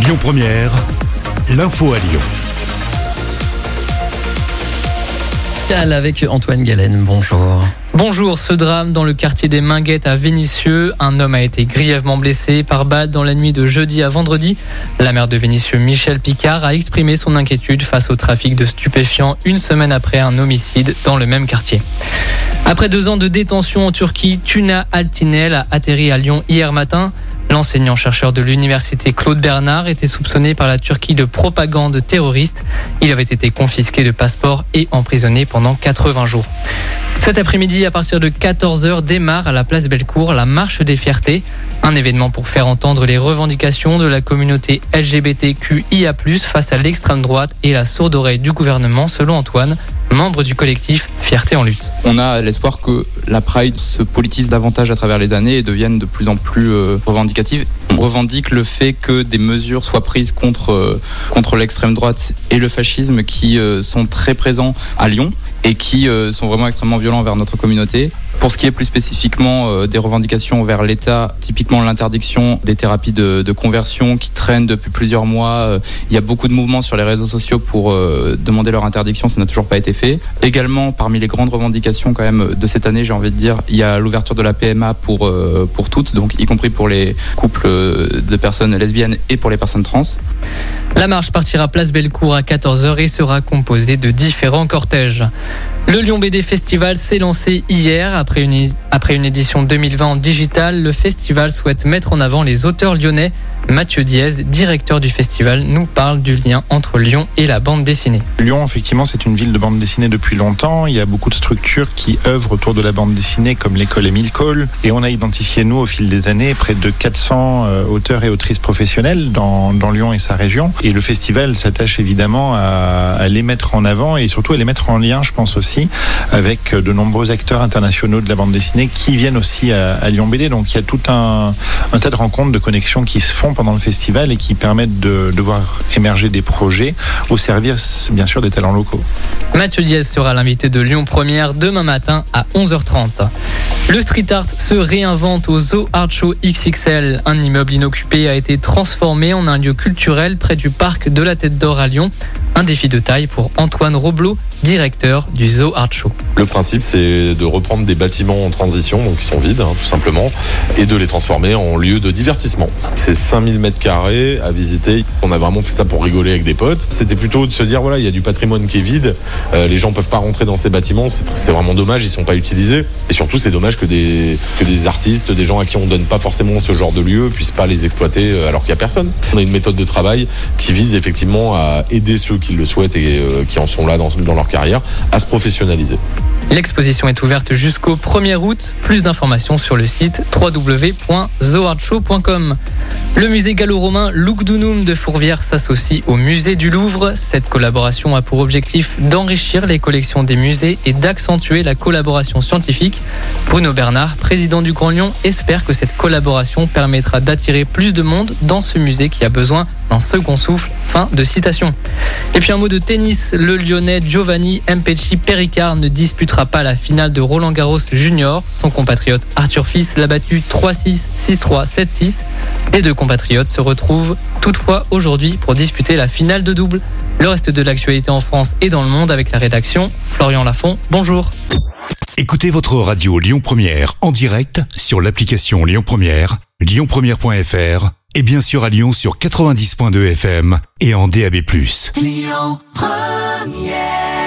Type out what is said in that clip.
Lyon Première, l'info à Lyon. avec Antoine Galen. Bonjour. Bonjour, ce drame dans le quartier des Minguettes à Vénissieux. Un homme a été grièvement blessé par balle dans la nuit de jeudi à vendredi. La maire de Vénissieux, Michel Picard, a exprimé son inquiétude face au trafic de stupéfiants une semaine après un homicide dans le même quartier. Après deux ans de détention en Turquie, Tuna Altinel a atterri à Lyon hier matin. L'enseignant-chercheur de l'université Claude Bernard était soupçonné par la Turquie de propagande terroriste. Il avait été confisqué de passeport et emprisonné pendant 80 jours. Cet après-midi, à partir de 14h, démarre à la place Bellecour la marche des fiertés. Un événement pour faire entendre les revendications de la communauté LGBTQIA+, face à l'extrême droite et la sourde oreille du gouvernement, selon Antoine, membre du collectif Fierté en lutte. On a l'espoir que la Pride se politise davantage à travers les années et devienne de plus en plus euh, revendicative. On revendique le fait que des mesures soient prises contre, euh, contre l'extrême droite et le fascisme qui euh, sont très présents à Lyon et qui sont vraiment extrêmement violents vers notre communauté. Pour ce qui est plus spécifiquement euh, des revendications vers l'État, typiquement l'interdiction des thérapies de, conversion qui traînent depuis plusieurs mois, euh, il y a beaucoup de mouvements sur les réseaux sociaux pour euh, demander leur interdiction, ça n'a toujours pas été fait. Également, parmi les grandes revendications quand même de cette année, j'ai envie de dire, il y a l'ouverture de la PMA pour, toutes, donc y compris pour les couples de personnes lesbiennes et pour les personnes trans. La marche partira place Bellecour à 14h et sera composée de différents cortèges. Le Lyon BD Festival s'est lancé hier. Après une, édition 2020 en digital, le festival souhaite mettre en avant les auteurs lyonnais Mathieu Diaz, directeur du festival, nous parle du lien entre Lyon et la bande dessinée. Lyon, effectivement, c'est une ville de bande dessinée depuis longtemps. Il y a beaucoup de structures qui œuvrent autour de la bande dessinée, comme l'école Émile Cole. Et on a identifié, nous, au fil des années, près de 400 euh, auteurs et autrices professionnels dans, Lyon et sa région. Et le festival s'attache évidemment à, les mettre en avant et surtout à les mettre en lien, je pense aussi, avec de nombreux acteurs internationaux de la bande dessinée qui viennent aussi à, Lyon BD. Donc il y a tout un, un tas de rencontres, de connexions qui se font pendant le festival et qui permettent de, de voir émerger des projets au service, bien sûr, des talents locaux. Mathieu Diaz sera l'invité de Lyon Première demain matin à 11h30. Le street art se réinvente au Zoo Art Show XXL. Un immeuble inoccupé a été transformé en un lieu culturel près du parc de la Tête d'Or à Lyon. Un défi de taille pour Antoine Roblot, directeur du Zoo Art Show. Le principe, c'est de reprendre des bâtiments en transition, donc qui sont vides, hein, tout simplement, et de les transformer en lieu de divertissement. C'est 5000 mètres carrés à visiter. On a vraiment fait ça pour rigoler avec des potes. C'était plutôt de se dire, voilà, il y a du patrimoine qui est vide, euh, les gens peuvent pas rentrer dans ces bâtiments, c'est vraiment dommage, ils sont pas utilisés. Et surtout, c'est dommage que des, que des artistes, des gens à qui on donne pas forcément ce genre de lieu, puissent pas les exploiter euh, alors qu'il y a personne. On a une méthode de travail qui vise effectivement à aider ceux qui qui le souhaitent et euh, qui en sont là dans, dans leur carrière à se professionnaliser. L'exposition est ouverte jusqu'au 1er août. Plus d'informations sur le site www.zoartshow.com. Le musée gallo-romain Lugdunum de Fourvière s'associe au musée du Louvre. Cette collaboration a pour objectif d'enrichir les collections des musées et d'accentuer la collaboration scientifique. Bruno Bernard, président du Grand Lyon, espère que cette collaboration permettra d'attirer plus de monde dans ce musée qui a besoin d'un second souffle. Fin de citation. Et puis un mot de tennis. Le lyonnais Giovanni Mpecci Pericard ne disputera pas la finale de Roland Garros Junior. Son compatriote Arthur Fils l'a battu 3-6, 6-3, 7-6. Les deux compatriotes se retrouvent toutefois aujourd'hui pour disputer la finale de double. Le reste de l'actualité en France et dans le monde avec la rédaction. Florian Lafont, bonjour. Écoutez votre radio Lyon Première en direct sur l'application Lyon Première, lyonpremière.fr et bien sûr à Lyon sur 90.2 FM et en DAB+. Lyon Première